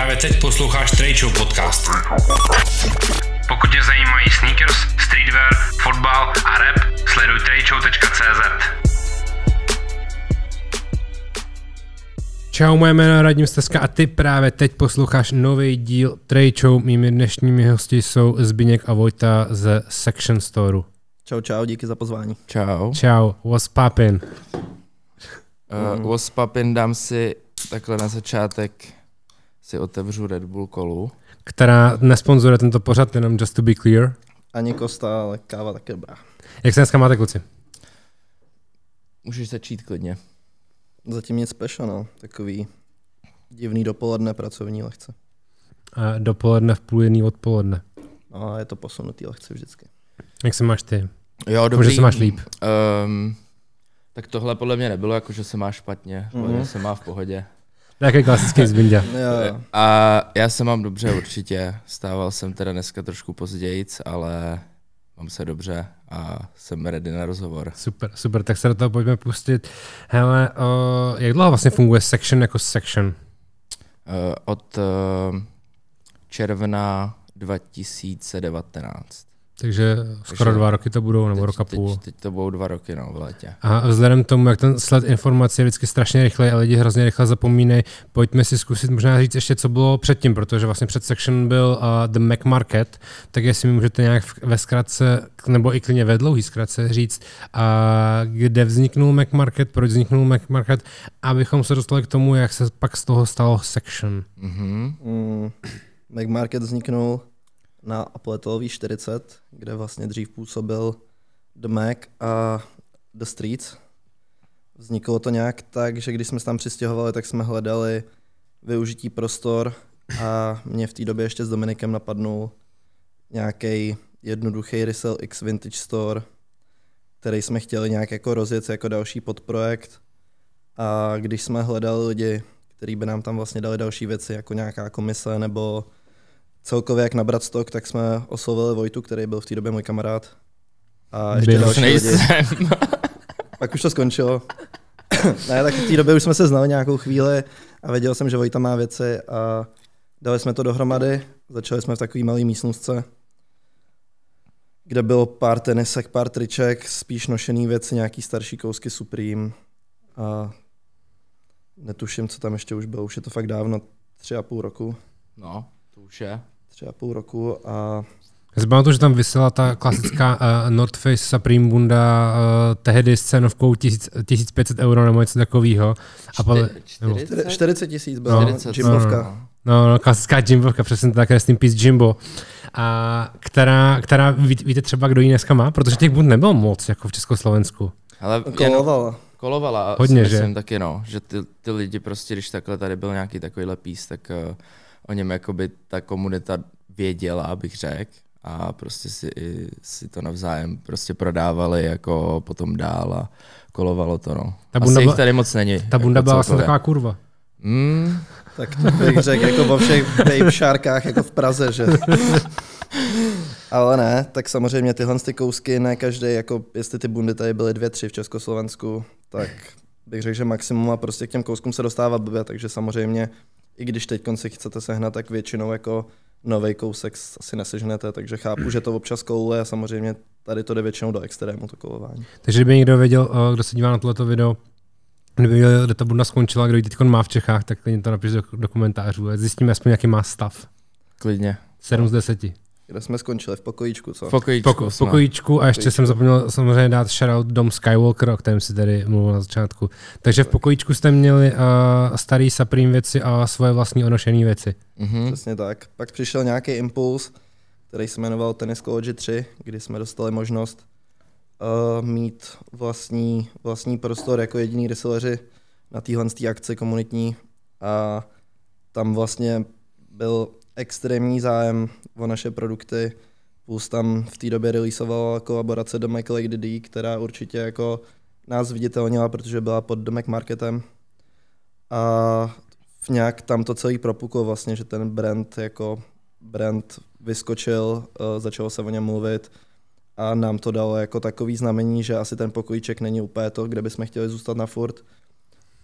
Právě teď posloucháš Trade podcast. Pokud tě zajímají sneakers, streetwear, fotbal a rap, sleduj tradeshow.cz. Čau, moje jméno je Radim Steska a ty právě teď posloucháš nový díl Trade Show. Mými dnešními hosti jsou Zbyněk a Vojta ze Section Storeu. Čau, čau, díky za pozvání. Čau. Čau, what's poppin? Uh, what's poppin, dám si takhle na začátek si otevřu Red Bull kolu. Která nesponzoruje tento pořad, jenom just to be clear. Ani Kosta, ale káva taky dobrá. Jak se dneska máte, kluci? Můžeš začít klidně. Zatím nic special, no. Takový divný dopoledne, pracovní lehce. A dopoledne v půl jedný odpoledne. No a je to posunutý lehce vždycky. Jak se máš ty? Jo, dobrý. Může se máš líp. Um, tak tohle podle mě nebylo jako, že se má špatně, Mhm. mm-hmm. se má v pohodě. Jaký klasický zbindě. A já se mám dobře určitě. Stával jsem teda dneska trošku pozdějíc, ale mám se dobře a jsem ready na rozhovor. Super, super, tak se do toho pojďme pustit. Hele, o, jak dlouho vlastně funguje Section jako Section? Uh, od uh, června 2019. Takže skoro dva roky to budou, nebo teď, roka půl. Teď, teď to budou dva roky no, v létě. A vzhledem k tomu, jak ten sled informací je vždycky strašně rychlej a lidi hrozně rychle zapomínají, pojďme si zkusit možná říct ještě, co bylo předtím, protože vlastně před Section byl uh, The Mac Market, tak jestli mi můžete nějak v- ve zkratce, nebo i klidně ve dlouhý zkratce říct, uh, kde vzniknul Mac Market, proč vzniknul Mac Market, abychom se dostali k tomu, jak se pak z toho stalo Section. Mm-hmm. mm, Mac Market vzniknul na Apple 40, kde vlastně dřív působil The Mac a The Streets. Vzniklo to nějak tak, že když jsme se tam přistěhovali, tak jsme hledali využití prostor a mě v té době ještě s Dominikem napadnul nějaký jednoduchý Resell X Vintage Store, který jsme chtěli nějak jako rozjet jako další podprojekt. A když jsme hledali lidi, kteří by nám tam vlastně dali další věci, jako nějaká komise nebo celkově jak nabrat stok, tak jsme oslovili Vojtu, který byl v té době můj kamarád. A ještě Byl. další lidi. Nejsem. Pak už to skončilo. ne, tak v té době už jsme se znali nějakou chvíli a věděl jsem, že Vojta má věci a dali jsme to dohromady. Začali jsme v takové malé místnostce, kde bylo pár tenisek, pár triček, spíš nošený věci, nějaký starší kousky Supreme a netuším, co tam ještě už bylo. Už je to fakt dávno, tři a půl roku. No, to už je. Tři a půl roku a Já si pamatuju, že tam vysela ta klasická uh, North Face Supreme bunda uh, tehdy s cenovkou 1000 1500 euro nebo něco takového. A podle, nebo- 40? 40 tisíc byla No. no, 40, gymovka. No, no, klasická Jimbovka, přesně tak, Rest in Peace Jimbo. A která, která ví, víte třeba, kdo ji dneska má? Protože těch bund nebylo moc, jako v Československu. Ale Kolovala. kolovala. Hodně, si že? myslím taky, no. Že ty, ty lidi prostě, když takhle tady byl nějaký takovýhle pís, tak uh, o něm jakoby ta komunita věděla, bych řekl. A prostě si, si to navzájem prostě prodávali jako potom dál a kolovalo to, no. Ta Asi bunda jich byla- tady moc není. Ta bunda jako byla vlastně taková kurva. Mm, Tak to bych řekl jako vo všech babe šárkách jako v Praze, že? Ale ne, tak samozřejmě tyhle ty kousky, ne každý, jako jestli ty bundy tady byly dvě, tři v Československu, tak bych řekl, že maximum a prostě k těm kouskům se dostává blbě, takže samozřejmě, i když teď si chcete sehnat, tak většinou jako nový kousek asi nesežnete, takže chápu, že to občas koule a samozřejmě tady to jde většinou do extrému, to kolování. Takže kdyby někdo věděl, eh, kdo se dívá na tohleto video, kdyby věděl, kde ta bunda skončila, kdo ji teď má v Čechách, tak klidně to napiš do, do komentářů. ať Zjistíme aspoň, jaký má stav. klidně. 7 z 10. Kde jsme skončili? V pokojíčku, co? V pokojíčku. Poko, v pokojíčku a ještě jsem zapomněl samozřejmě dát shoutout Dom Skywalker, o kterém si tady mluvil na začátku. Takže v pokojíčku jste měli uh, starý Supreme věci a svoje vlastní onošené věci. Mhm. Přesně tak. Pak přišel nějaký impuls, který se jmenoval Tennis College 3, kdy jsme dostali možnost uh, mít vlastní, vlastní prostor jako jediný reselleři na téhle akci komunitní a tam vlastně byl extrémní zájem o naše produkty, plus tam v té době releasovala kolaborace do Lady D, která určitě jako nás viditelnila, protože byla pod Mac Marketem. A nějak tam to celý propuklo vlastně, že ten brand jako brand vyskočil, uh, začalo se o něm mluvit a nám to dalo jako takový znamení, že asi ten pokojíček není úplně to, kde bychom chtěli zůstat na furt.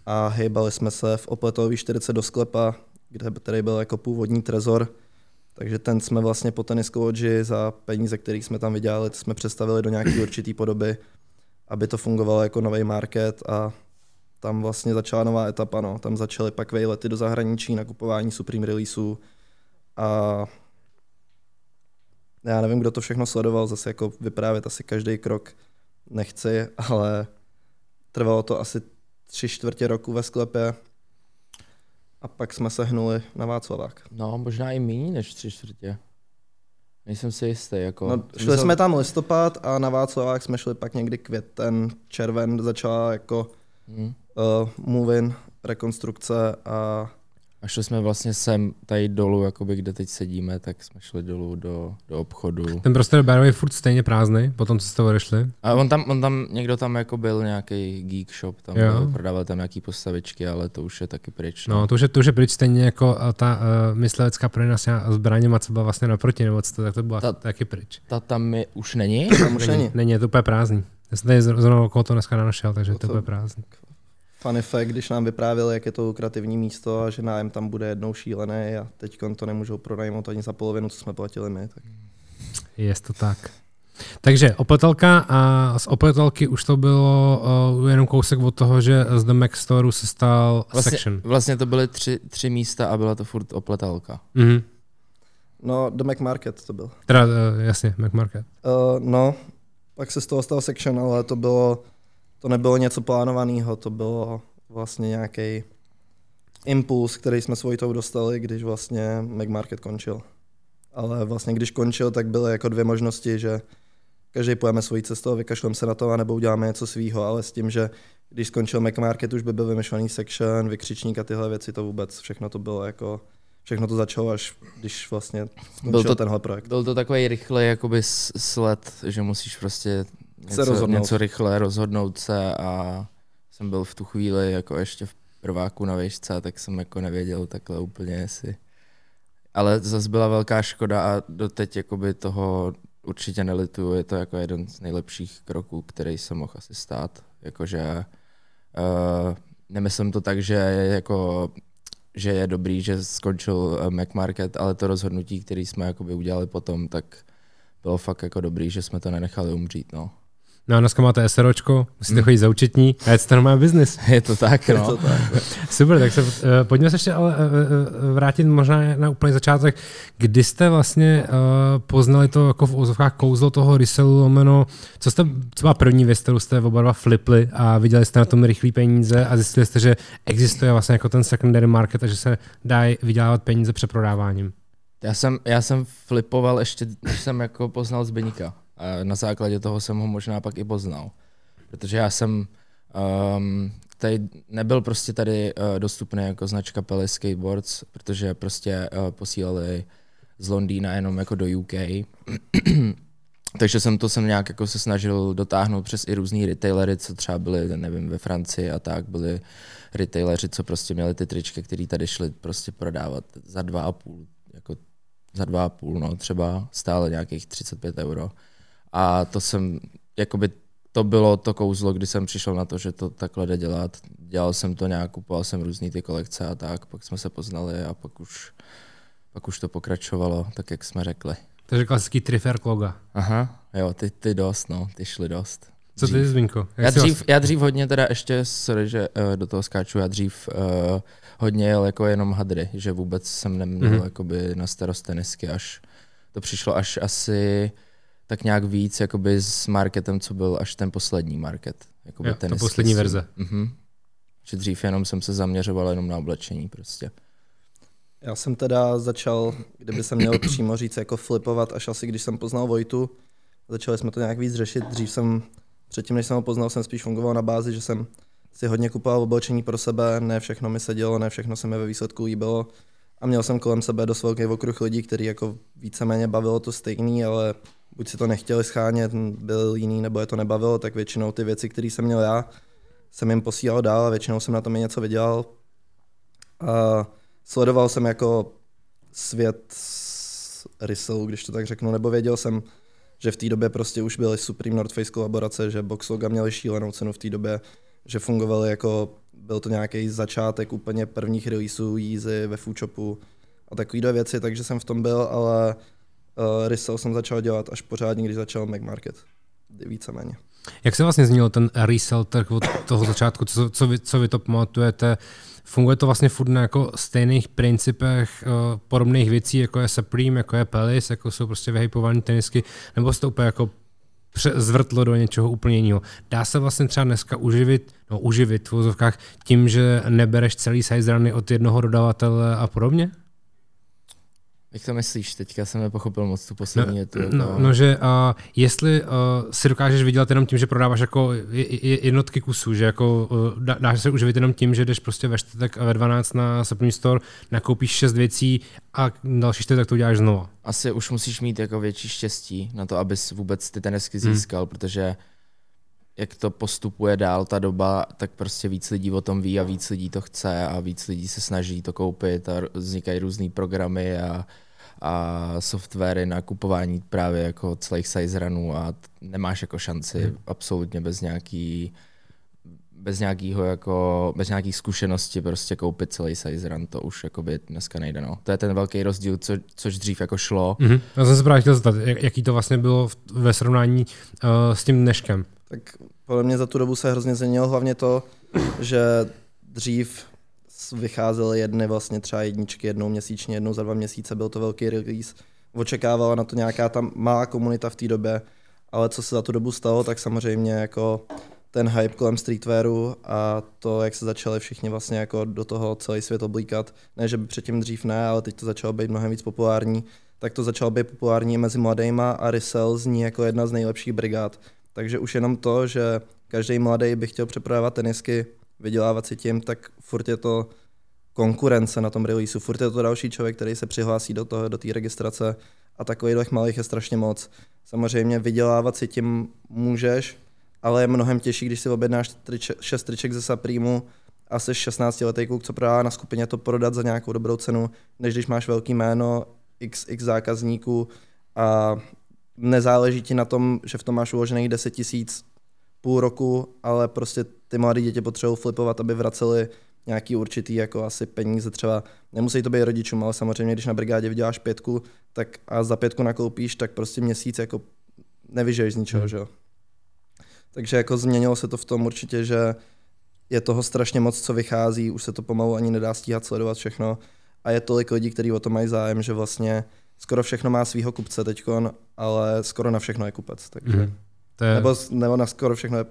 A hejbali jsme se v opletový 40 do sklepa kde, který byl jako původní trezor. Takže ten jsme vlastně po Tennis College za peníze, které jsme tam vydělali, jsme představili do nějaké určité podoby, aby to fungovalo jako nový market a tam vlastně začala nová etapa. No. Tam začaly pak vejlety do zahraničí, nakupování Supreme releaseů a já nevím, kdo to všechno sledoval, zase jako vyprávět asi každý krok nechci, ale trvalo to asi tři čtvrtě roku ve sklepě a pak jsme se hnuli na Václavák. No, možná i méně než tři čtvrtě. Nejsem si jistý. Jako, no, šli jsme tam listopad a na Václavák jsme šli pak někdy květen, červen začala jako hmm. uh, move-in, rekonstrukce a a šli jsme vlastně sem, tady dolů, jakoby, kde teď sedíme, tak jsme šli dolů do, do obchodu. Ten prostor je furt stejně prázdný, potom co jste odešli? A on tam, on tam, někdo tam jako byl nějaký geek shop, tam byl, prodával tam nějaký postavičky, ale to už je taky pryč. No, no to už je, to už je pryč stejně jako ta uh, myslevecká prodejna s zbraněma, co byla vlastně naproti, nebo co to, tak to byla ta, taky pryč. Ta tam je, už není? Tam už není. Není, je to úplně prázdný. Já jsem tady zrovna okolo toho dneska našel, takže to, to je prázdný funny fact, když nám vyprávěli, jak je to lukrativní místo a že nájem tam bude jednou šílený a teď to nemůžou pronajmout ani za polovinu, co jsme platili my. Tak. Je to tak. Takže opletelka a z opletelky už to bylo uh, jenom kousek od toho, že z The Mac Store se stal vlastně, section. Vlastně to byly tři, tři místa a byla to furt opletelka. Mm-hmm. No, The Mac Market to byl. Teda, uh, jasně, Mac Market. Uh, no, pak se z toho stal section, ale to bylo to nebylo něco plánovaného, to bylo vlastně nějaký impuls, který jsme s tou dostali, když vlastně McMarket končil. Ale vlastně když končil, tak byly jako dvě možnosti, že každý pojeme svojí cestou, vykašlem se na to, anebo uděláme něco svýho, ale s tím, že když skončil McMarket, už by byl vymyšlený section, vykřičník a tyhle věci, to vůbec všechno to bylo jako všechno to začalo až když vlastně skončil byl to, tenhle projekt. Byl to takový rychlý jakoby sled, že musíš prostě něco, se rozhodnout. něco rychle rozhodnout se a jsem byl v tu chvíli jako ještě v prváku na výšce, tak jsem jako nevěděl takhle úplně jestli. Ale zase byla velká škoda a doteď jakoby toho určitě nelituju, je to jako jeden z nejlepších kroků, který jsem mohl asi stát. Jakože uh, nemyslím to tak, že je jako že je dobrý, že skončil eh, Mac Market, ale to rozhodnutí, které jsme jakoby udělali potom, tak bylo fakt jako dobrý, že jsme to nenechali umřít. No. No a dneska máte SROčko, musíte hmm. chodit za účetní a je to normální biznis. Je to tak, no. Je to tak. Super, tak se, uh, pojďme se ještě ale uh, vrátit možná na úplný začátek. Kdy jste vlastně uh, poznali to jako v ozovkách kouzlo toho resellu lomeno, co jste, byla první věc, kterou jste oba dva flipli a viděli jste na tom rychlý peníze a zjistili jste, že existuje vlastně jako ten secondary market a že se dají vydělávat peníze přeprodáváním? Já jsem, já jsem flipoval ještě, když jsem jako poznal Zbeníka. A na základě toho jsem ho možná pak i poznal. Protože já jsem um, tady nebyl prostě tady uh, dostupný jako značka Pele Skateboards, protože prostě uh, posílali z Londýna jenom jako do UK. Takže jsem to jsem nějak jako se snažil dotáhnout přes i různý retailery, co třeba byly, nevím, ve Francii a tak, byli retaileři, co prostě měli ty tričky, které tady šly prostě prodávat za dva a půl, jako za dva a půl, no, třeba stále nějakých 35 euro. A to jsem, jakoby to bylo to kouzlo, kdy jsem přišel na to, že to takhle jde dělat. Dělal jsem to nějak, kupoval jsem různý ty kolekce a tak, pak jsme se poznali a pak už, pak už to pokračovalo, tak jak jsme řekli. Takže klasický trifer kloga. Aha, jo, ty, ty dost, no, ty šli dost. Co ty, Zvinko? Já dřív, já dřív hodně teda ještě, sorry, že uh, do toho skáču, já dřív uh, hodně jel jako jenom hadry, že vůbec jsem neměl mm-hmm. jakoby na starost tenisky, až to přišlo až asi tak nějak víc jakoby s marketem, co byl až ten poslední market. Jakoby jo, to poslední si, verze. Uh-huh. Že dřív jenom jsem se zaměřoval jenom na oblečení prostě. Já jsem teda začal, kdyby se měl přímo říct, jako flipovat, až asi když jsem poznal Vojtu. Začali jsme to nějak víc řešit. Dřív jsem, předtím než jsem ho poznal, jsem spíš fungoval na bázi, že jsem si hodně kupoval oblečení pro sebe, ne všechno mi sedělo, ne všechno se mi ve výsledku líbilo. A měl jsem kolem sebe dost velký okruh lidí, který jako víceméně bavilo to stejný, ale buď si to nechtěli schánět, byl jiný, nebo je to nebavilo, tak většinou ty věci, které jsem měl já, jsem jim posílal dál a většinou jsem na tom i něco vydělal. A sledoval jsem jako svět rysel, když to tak řeknu, nebo věděl jsem, že v té době prostě už byly Supreme North Face kolaborace, že Boxloga měli šílenou cenu v té době, že fungovaly jako byl to nějaký začátek úplně prvních releaseů Yeezy ve Foodshopu a takovýhle věci, takže jsem v tom byl, ale uh, resell jsem začal dělat až pořádně, když začal Mac Market. Víceméně. Jak se vlastně změnil ten resell trh od toho začátku? Co, co, vy, co vy to pamatujete? Funguje to vlastně furt na jako stejných principech uh, podobných věcí, jako je Supreme, jako je Pelis, jako jsou prostě vyhypované tenisky, nebo se to úplně jako zvrtlo do něčeho úplně jiného. Dá se vlastně třeba dneska uživit, no uživit v vozovkách tím, že nebereš celý size runy od jednoho dodavatele a podobně? Jak to myslíš? Teďka jsem nepochopil moc tu poslední. No, tu, no, no, no, že uh, jestli uh, si dokážeš vydělat jenom tím, že prodáváš jako jednotky kusů, že jako uh, dá, dáš se uživit jenom tím, že jdeš prostě ve čtvrtek a ve 12 na Supreme Store, nakoupíš šest věcí a další čtvrtek to uděláš znova. Asi už musíš mít jako větší štěstí na to, abys vůbec ty tenisky hmm. získal, hmm. protože jak to postupuje dál ta doba, tak prostě víc lidí o tom ví a víc lidí to chce a víc lidí se snaží to koupit a vznikají různé programy a, a softwary na kupování právě jako celých size runů a nemáš jako šanci hmm. absolutně bez nějaký bez nějakého jako, bez nějakých zkušenosti prostě koupit celý size run, to už by dneska nejde. No. To je ten velký rozdíl, co, což dřív jako šlo. Mm-hmm. Já jsem se právě chtěl zeptat, jaký to vlastně bylo ve srovnání uh, s tím dneškem. Tak podle mě za tu dobu se hrozně změnilo hlavně to, že dřív vycházely jedny vlastně třeba jedničky jednou měsíčně, jednou za dva měsíce, byl to velký release. Očekávala na to nějaká tam malá komunita v té době, ale co se za tu dobu stalo, tak samozřejmě jako ten hype kolem streetwearu a to, jak se začali všichni vlastně jako do toho celý svět oblíkat, ne, že by předtím dřív ne, ale teď to začalo být mnohem víc populární, tak to začalo být populární mezi mladýma a Resell zní jako jedna z nejlepších brigád. Takže už jenom to, že každý mladý by chtěl přeprodávat tenisky, vydělávat si tím, tak furt je to konkurence na tom releaseu, furt je to další člověk, který se přihlásí do toho, do té registrace a takových malých je strašně moc. Samozřejmě vydělávat si tím můžeš, ale je mnohem těžší, když si objednáš triče, šest triček ze Supremu a jsi 16 letý kluk, co prodá na skupině, to prodat za nějakou dobrou cenu, než když máš velký jméno, x, x zákazníků a nezáleží ti na tom, že v tom máš uložených 10 tisíc půl roku, ale prostě ty mladé děti potřebují flipovat, aby vraceli nějaký určitý jako asi peníze třeba, nemusí to být rodičům, ale samozřejmě, když na brigádě vyděláš pětku tak a za pětku nakoupíš, tak prostě měsíc jako nevyžiješ z ničeho, hmm. že jo. Takže jako změnilo se to v tom určitě, že je toho strašně moc, co vychází, už se to pomalu ani nedá stíhat sledovat všechno a je tolik lidí, kteří o to mají zájem, že vlastně skoro všechno má svého kupce teď, ale skoro na všechno je kupec. Takže, mm. To je... nebo, nebo na skoro všechno je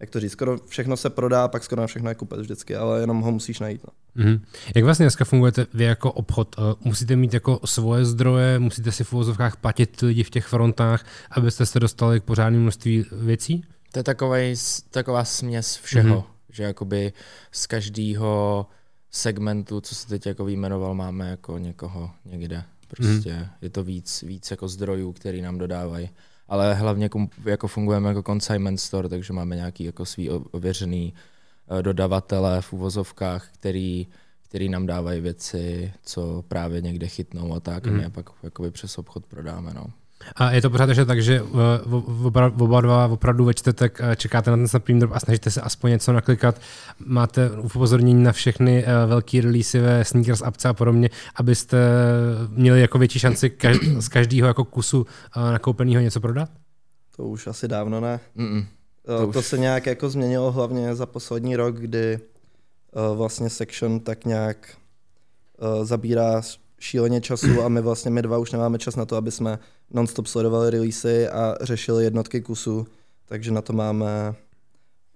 jak to říct, skoro všechno se prodá, pak skoro na všechno je kupec vždycky, ale jenom ho musíš najít. No. Mm-hmm. Jak vlastně dneska fungujete vy jako obchod? Uh, musíte mít jako svoje zdroje, musíte si v uvozovkách platit lidi v těch frontách, abyste se dostali k pořádnému množství věcí? To je takovej, taková směs všeho, mm-hmm. že jakoby z každého segmentu, co se teď jako vyjmenoval, máme jako někoho někde. Prostě mm-hmm. je to víc, víc jako zdrojů, který nám dodávají. Ale hlavně jako fungujeme jako consignment store, takže máme nějaký jako svý ověřený eh, dodavatele v uvozovkách, který, který nám dávají věci, co právě někde chytnou a tak, mm. a my je pak jakoby přes obchod prodáme. No. A je to pořád ještě tak, že oba, oba dva opravdu ve čtvrtek eh, čekáte na ten Supreme Drop a snažíte se aspoň něco naklikat. Máte upozornění na všechny eh, velké release ve Sneakers apce a podobně, abyste měli jako větší šanci z každého jako kusu eh, nakoupeného něco prodat? To už asi dávno ne. Mm-mm. To, to už... se nějak jako změnilo hlavně za poslední rok, kdy vlastně Section tak nějak zabírá šíleně času a my vlastně my dva už nemáme čas na to, aby jsme non-stop sledovali releasy a řešili jednotky kusů, takže na to máme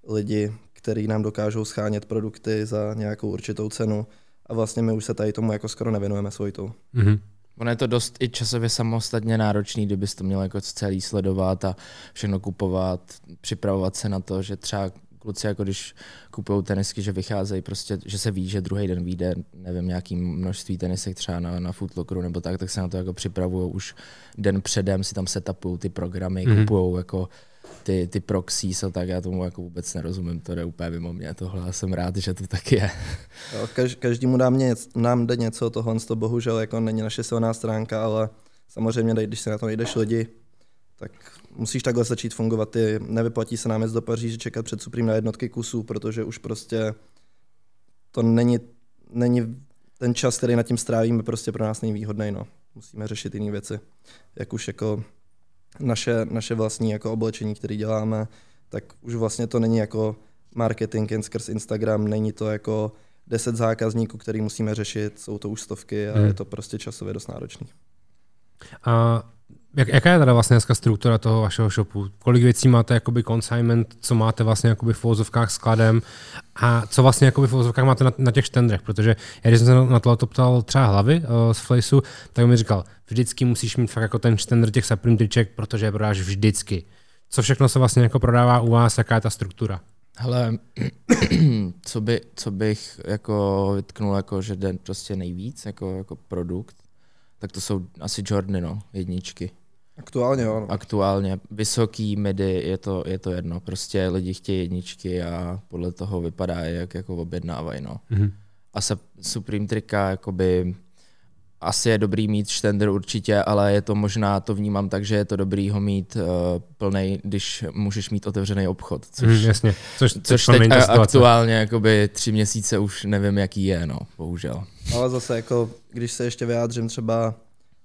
lidi, kteří nám dokážou schánět produkty za nějakou určitou cenu a vlastně my už se tady tomu jako skoro nevěnujeme svojitou. Mm-hmm. Ono je to dost i časově samostatně náročný, kdybys to měl jako celý sledovat a všechno kupovat, připravovat se na to, že třeba kluci, jako když kupují tenisky, že vycházejí prostě, že se ví, že druhý den vyjde, nevím, nějaký množství tenisek třeba na, na Footlockeru nebo tak, tak se na to jako připravují už den předem, si tam setupují ty programy, mm-hmm. kupují jako ty, ty proxies a tak, já tomu jako vůbec nerozumím, to jde úplně mimo mě tohle a jsem rád, že to tak je. Jo, kaž, každý mu dá mě, nám jde něco, tohle to bohužel jako není naše silná stránka, ale samozřejmě, když se na to najdeš lidi, tak musíš takhle začít fungovat. Ty nevyplatí se nám jít do Paříže čekat před Supreme na jednotky kusů, protože už prostě to není, není ten čas, který nad tím strávíme, prostě pro nás není výhodný. No. Musíme řešit jiné věci, jak už jako naše, naše vlastní jako oblečení, které děláme, tak už vlastně to není jako marketing jen skrz Instagram, není to jako deset zákazníků, který musíme řešit, jsou to už stovky a hmm. je to prostě časově dost náročný. A jak, jaká je teda vlastně dneska struktura toho vašeho shopu? Kolik věcí máte jakoby consignment, co máte vlastně jakoby v vozovkách skladem a co vlastně jakoby v vozovkách máte na, na těch štendrech? Protože já když jsem se na to ptal třeba hlavy uh, z Flaceu, tak mi říkal, vždycky musíš mít fakt jako ten štendr těch Supreme triček, protože je prodáš vždycky. Co všechno se vlastně jako prodává u vás, jaká je ta struktura? Hele, co, by, co bych jako vytknul, jako, že jde prostě nejvíc jako, jako produkt, tak to jsou asi Jordany, no, jedničky. Aktuálně jo. No. Aktuálně. Vysoký, midi, je to, je to jedno. Prostě lidi chtějí jedničky a podle toho vypadá, jak jako objednávají. No. Mm-hmm. A se Supreme trika, jakoby, asi je dobrý mít štender určitě, ale je to možná, to vnímám tak, že je to dobrý ho mít uh, plný, když můžeš mít otevřený obchod. Což, mm, jasně. Což, což teď aktuálně jakoby tři měsíce už nevím, jaký je, no, bohužel. Ale zase jako, když se ještě vyjádřím třeba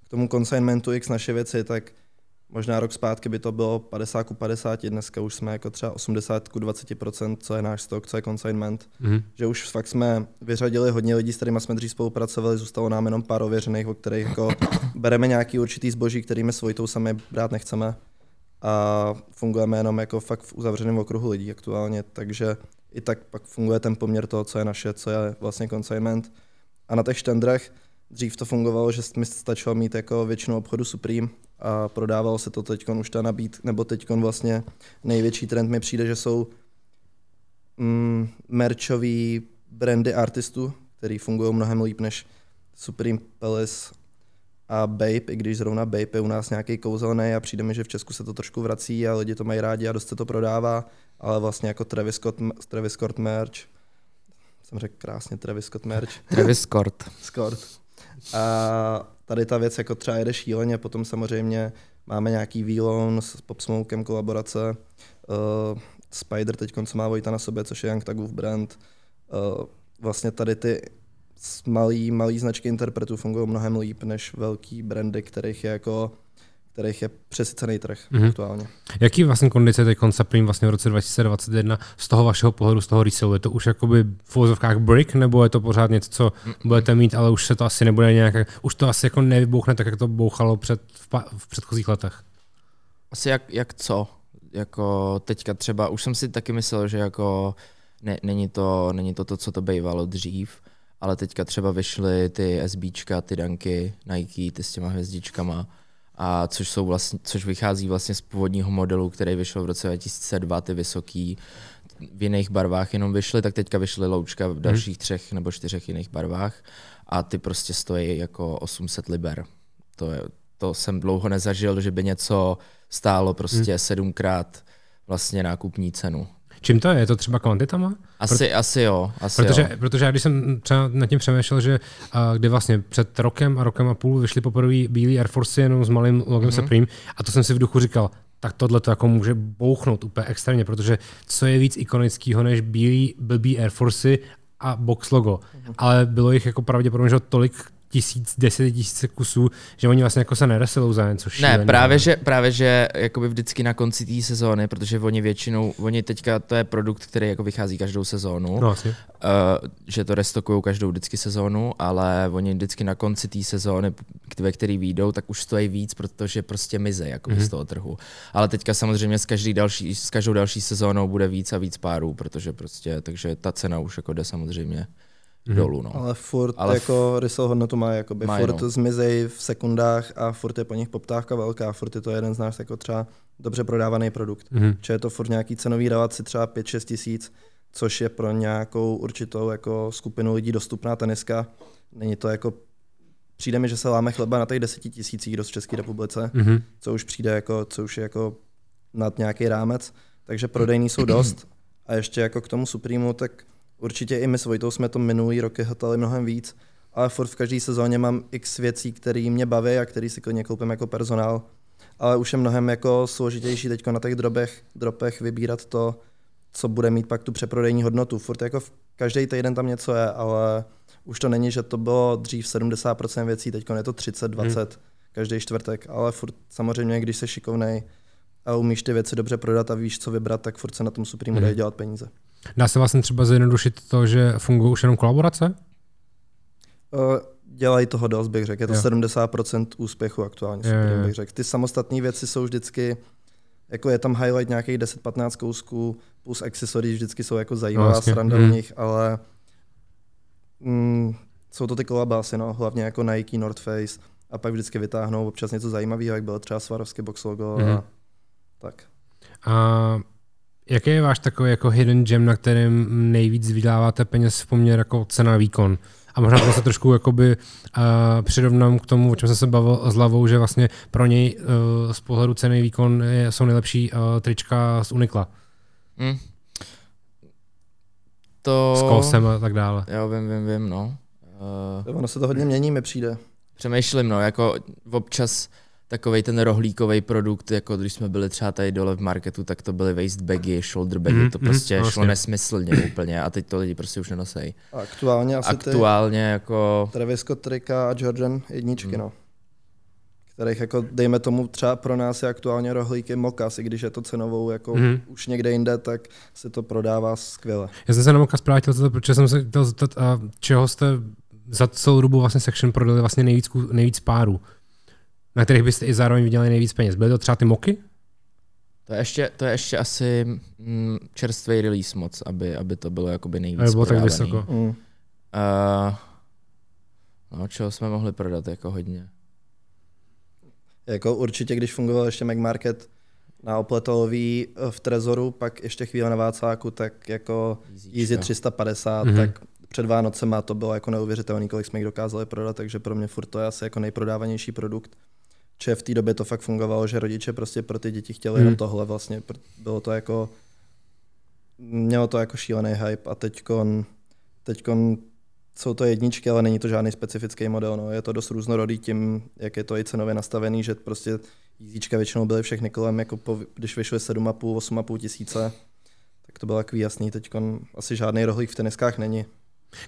k tomu consignmentu X naše věci, tak Možná rok zpátky by to bylo 50 ku 50, dneska už jsme jako třeba 80 ku 20%, co je náš stok, co je consignment. Mm-hmm. Že už fakt jsme vyřadili hodně lidí, s kterými jsme dřív spolupracovali, zůstalo nám jenom pár ověřených, o kterých jako bereme nějaký určitý zboží, kterými svojitou sami brát nechceme. A fungujeme jenom jako fakt v uzavřeném okruhu lidí aktuálně, takže i tak pak funguje ten poměr toho, co je naše, co je vlastně consignment. A na těch štendrech dřív to fungovalo, že mi stačilo mít jako většinu obchodu Supreme, a prodávalo se to teď už ta nabít, nebo teď vlastně největší trend mi přijde, že jsou mm, merchový brandy artistů, který fungují mnohem líp než Supreme Palace a Babe, i když zrovna Babe je u nás nějaký kouzelný a přijde mi, že v Česku se to trošku vrací a lidi to mají rádi a dost se to prodává, ale vlastně jako Travis Scott, Travis Scott merch, jsem řekl krásně Travis Scott merch. Travis Scott. Scott. A tady ta věc jako třeba jede šíleně, potom samozřejmě máme nějaký výlon s Pop Smokem kolaborace, uh, Spider teď co má Vojta na sobě, což je Young Tagův brand. Uh, vlastně tady ty malý, malý značky interpretů fungují mnohem líp než velký brandy, kterých je jako kterých je přesycený trh mm-hmm. aktuálně. Jaký vlastně kondice teď Supreme vlastně v roce 2021 z toho vašeho pohledu, z toho resellu? Je to už jakoby v vozovkách brick, nebo je to pořád něco, co mm-hmm. budete mít, ale už se to asi nebude nějak, už to asi jako nevybouchne tak, jak to bouchalo před, v, pa, v předchozích letech? Asi jak, jak co? Jako teďka třeba, už jsem si taky myslel, že jako ne, není, to, není to to, co to bývalo dřív, ale teďka třeba vyšly ty SBčka, ty danky, Nike, ty s těma hvězdičkama, a což, jsou vlastně, což vychází vlastně z původního modelu, který vyšel v roce 2002, ty vysoký, v jiných barvách jenom vyšly, tak teďka vyšly loučka v mhm. dalších třech nebo čtyřech jiných barvách a ty prostě stojí jako 800 liber. To, je, to jsem dlouho nezažil, že by něco stálo prostě hmm. sedmkrát vlastně nákupní cenu. Čím to je? Je to třeba kvantitama? Asi, Pro... asi jo. Asi protože, jo. protože já když jsem třeba nad tím přemýšlel, že uh, kdy vlastně před rokem a rokem a půl vyšly poprvé bílý Air Force jenom s malým logem mm-hmm. Supreme a to jsem si v duchu říkal, tak tohle to jako může bouchnout úplně extrémně, protože co je víc ikonického než bílý blbý Air Force a box logo. Mm-hmm. Ale bylo jich jako pravděpodobně že tolik tisíc, deset tisíc kusů, že oni vlastně jako se neresilou za něco šílený. Ne, právě že, právě, že jakoby vždycky na konci té sezóny, protože oni většinou, oni teďka, to je produkt, který jako vychází každou sezónu, no, asi. Uh, že to restokují každou vždycky sezónu, ale oni vždycky na konci té sezóny, ve který výjdou, tak už stojí víc, protože prostě mize jako mm-hmm. z toho trhu. Ale teďka samozřejmě s, každý další, s každou další sezónou bude víc a víc párů, protože prostě, takže ta cena už jako jde samozřejmě mm-hmm. dolů. No. Ale furt Ale jako resell hodnotu má, jakoby maj, furt no. zmizej v sekundách a furt je po nich poptávka velká, furt je to jeden z nás jako třeba dobře prodávaný produkt. Mm-hmm. Čiže je to furt nějaký cenový relaci třeba 5-6 tisíc, což je pro nějakou určitou jako skupinu lidí dostupná teniska. Není to jako přijde mi, že se láme chleba na těch deseti tisících dost v České republice, mm-hmm. co už přijde jako, co už je jako nad nějaký rámec, takže prodejní jsou dost. A ještě jako k tomu Supremu, tak Určitě i my s Vojtou jsme to minulý roky hotali mnohem víc, ale furt v každé sezóně mám x věcí, které mě baví a které si klidně koupím jako personál. Ale už je mnohem jako složitější teď na těch drobech, dropech vybírat to, co bude mít pak tu přeprodejní hodnotu. Furt jako v každý týden tam něco je, ale už to není, že to bylo dřív 70% věcí, teď je to 30, 20 hmm. každý čtvrtek, ale furt samozřejmě, když se šikovnej a umíš ty věci dobře prodat a víš, co vybrat, tak furt se na tom Supreme hmm. dají dělat peníze. Dá se vlastně třeba zjednodušit to, že fungují už jenom kolaborace? Uh, dělají toho dost, bych řekl. Je to jo. 70% úspěchu aktuálně, Supreme, bych řekl. Ty samostatné věci jsou vždycky, jako je tam highlight nějakých 10-15 kousků, plus accessories vždycky jsou jako zajímavá no, vlastně. sranda hmm. nich, ale mm, jsou to ty kolabásy, no, hlavně jako Nike, North Face, a pak vždycky vytáhnou občas něco zajímavého, jak bylo třeba Swarovski box logo hmm. a mhm. Tak. A jaký je váš takový jako hidden gem, na kterém nejvíc vydáváte peněz v poměr jako cena výkon? A možná to se trošku jakoby uh, přirovnám k tomu, o čem jsem se bavil s Lavou, že vlastně pro něj uh, z pohledu ceny výkon je, jsou nejlepší uh, trička z Unikla. Hmm. To... S kosem a tak dále. Jo, vím, vím, vím, no. Uh... Ono se to hodně mění, mi přijde. Přemýšlím, no, jako občas takový ten rohlíkový produkt, jako když jsme byli třeba tady dole v marketu, tak to byly waist bagy, shoulder bagy, mm, to mhm, prostě mm, šlo vlastně. nesmyslně úplně a teď to lidi prostě už nenosejí. Aktuálně asi Aktuálně ty jako... Travis Scott trika a Jordan jedničky, mm. no. Kterých jako, dejme tomu, třeba pro nás je aktuálně rohlíky mokas, i když je to cenovou jako mm. už někde jinde, tak se to prodává skvěle. Já jsem se na mokas právě chtěl protože jsem se chtěl zeptat, a čeho jste za celou dobu vlastně section prodali vlastně nejvíc, nejvíc párů na kterých byste i zároveň vydělali nejvíc peněz. Byly to třeba ty moky? To je ještě, to je ještě asi mm, čerstvý release moc, aby, aby to bylo jakoby nejvíc Aby bylo tak vysoko. Mm. Uh, no, čeho jsme mohli prodat jako hodně. Jako určitě, když fungoval ještě Mac Market na opletolový eh, v Trezoru, pak ještě chvíle na Vácáku, tak jako Easy, Easy 350, mm-hmm. tak před Vánocema to bylo jako neuvěřitelné, kolik jsme jich dokázali prodat, takže pro mě furt to je asi jako nejprodávanější produkt že v té době to fakt fungovalo, že rodiče prostě pro ty děti chtěli hmm. jenom tohle vlastně. Bylo to jako, mělo to jako šílený hype a teďkon, teďkon jsou to jedničky, ale není to žádný specifický model. No. Je to dost různorodý tím, jak je to i cenově nastavený, že prostě jízíčka většinou byly všechny kolem, jako po, když vyšly 7,5, 8,5 tisíce, tak to bylo takový jasný. Teď asi žádný rohlík v teniskách není.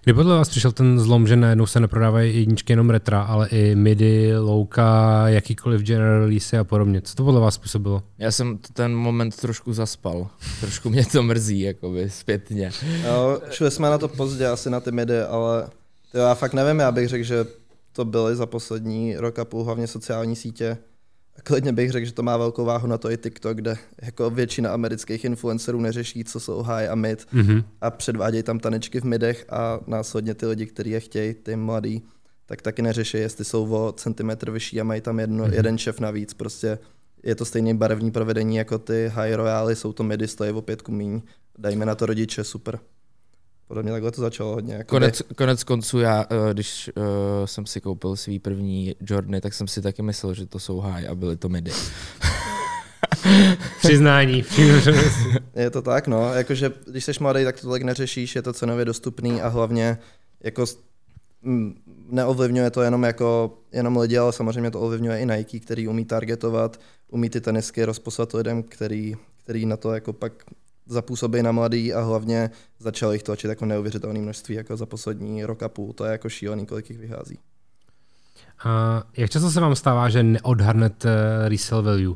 Kdy podle vás přišel ten zlom, že najednou se neprodávají jedničky jenom retra, ale i midi, louka, jakýkoliv general release a podobně? Co to podle vás způsobilo? Já jsem ten moment trošku zaspal. Trošku mě to mrzí, jakoby, zpětně. Jo, šli jsme na to pozdě, asi na ty midi, ale to já fakt nevím, já bych řekl, že to byly za poslední rok a půl hlavně sociální sítě, klidně bych řekl, že to má velkou váhu na to i TikTok, kde jako většina amerických influencerů neřeší, co jsou high a mid mm-hmm. a předvádějí tam tanečky v midech a následně ty lidi, kteří je chtějí, ty mladí, tak taky neřeší, jestli jsou o centimetr vyšší a mají tam jedno, mm-hmm. jeden šef navíc. Prostě je to stejný barevní provedení jako ty high royály, jsou to midy, stojí o pětku míň. Dajme na to rodiče, super. Podle mě takhle to začalo hodně. Jako konec, konec konců já, eh, když uh, jsem si koupil svý první Jordany, tak jsem si taky myslel, že to jsou high a byly to midi. Přiznání. je to tak, no. Jakože, když jsi mladý, tak to tolik neřešíš, je to cenově dostupný a hlavně jako neovlivňuje to jenom jako jenom lidi, ale samozřejmě to ovlivňuje i Nike, který umí targetovat, umí ty tenisky rozposlat lidem, který, který na to jako pak zapůsobí na mladý a hlavně začal jich tlačit jako neuvěřitelné množství jako za poslední rok a půl. To je jako šílený, kolik jich vychází. A jak často se vám stává, že neodhadnete resale value?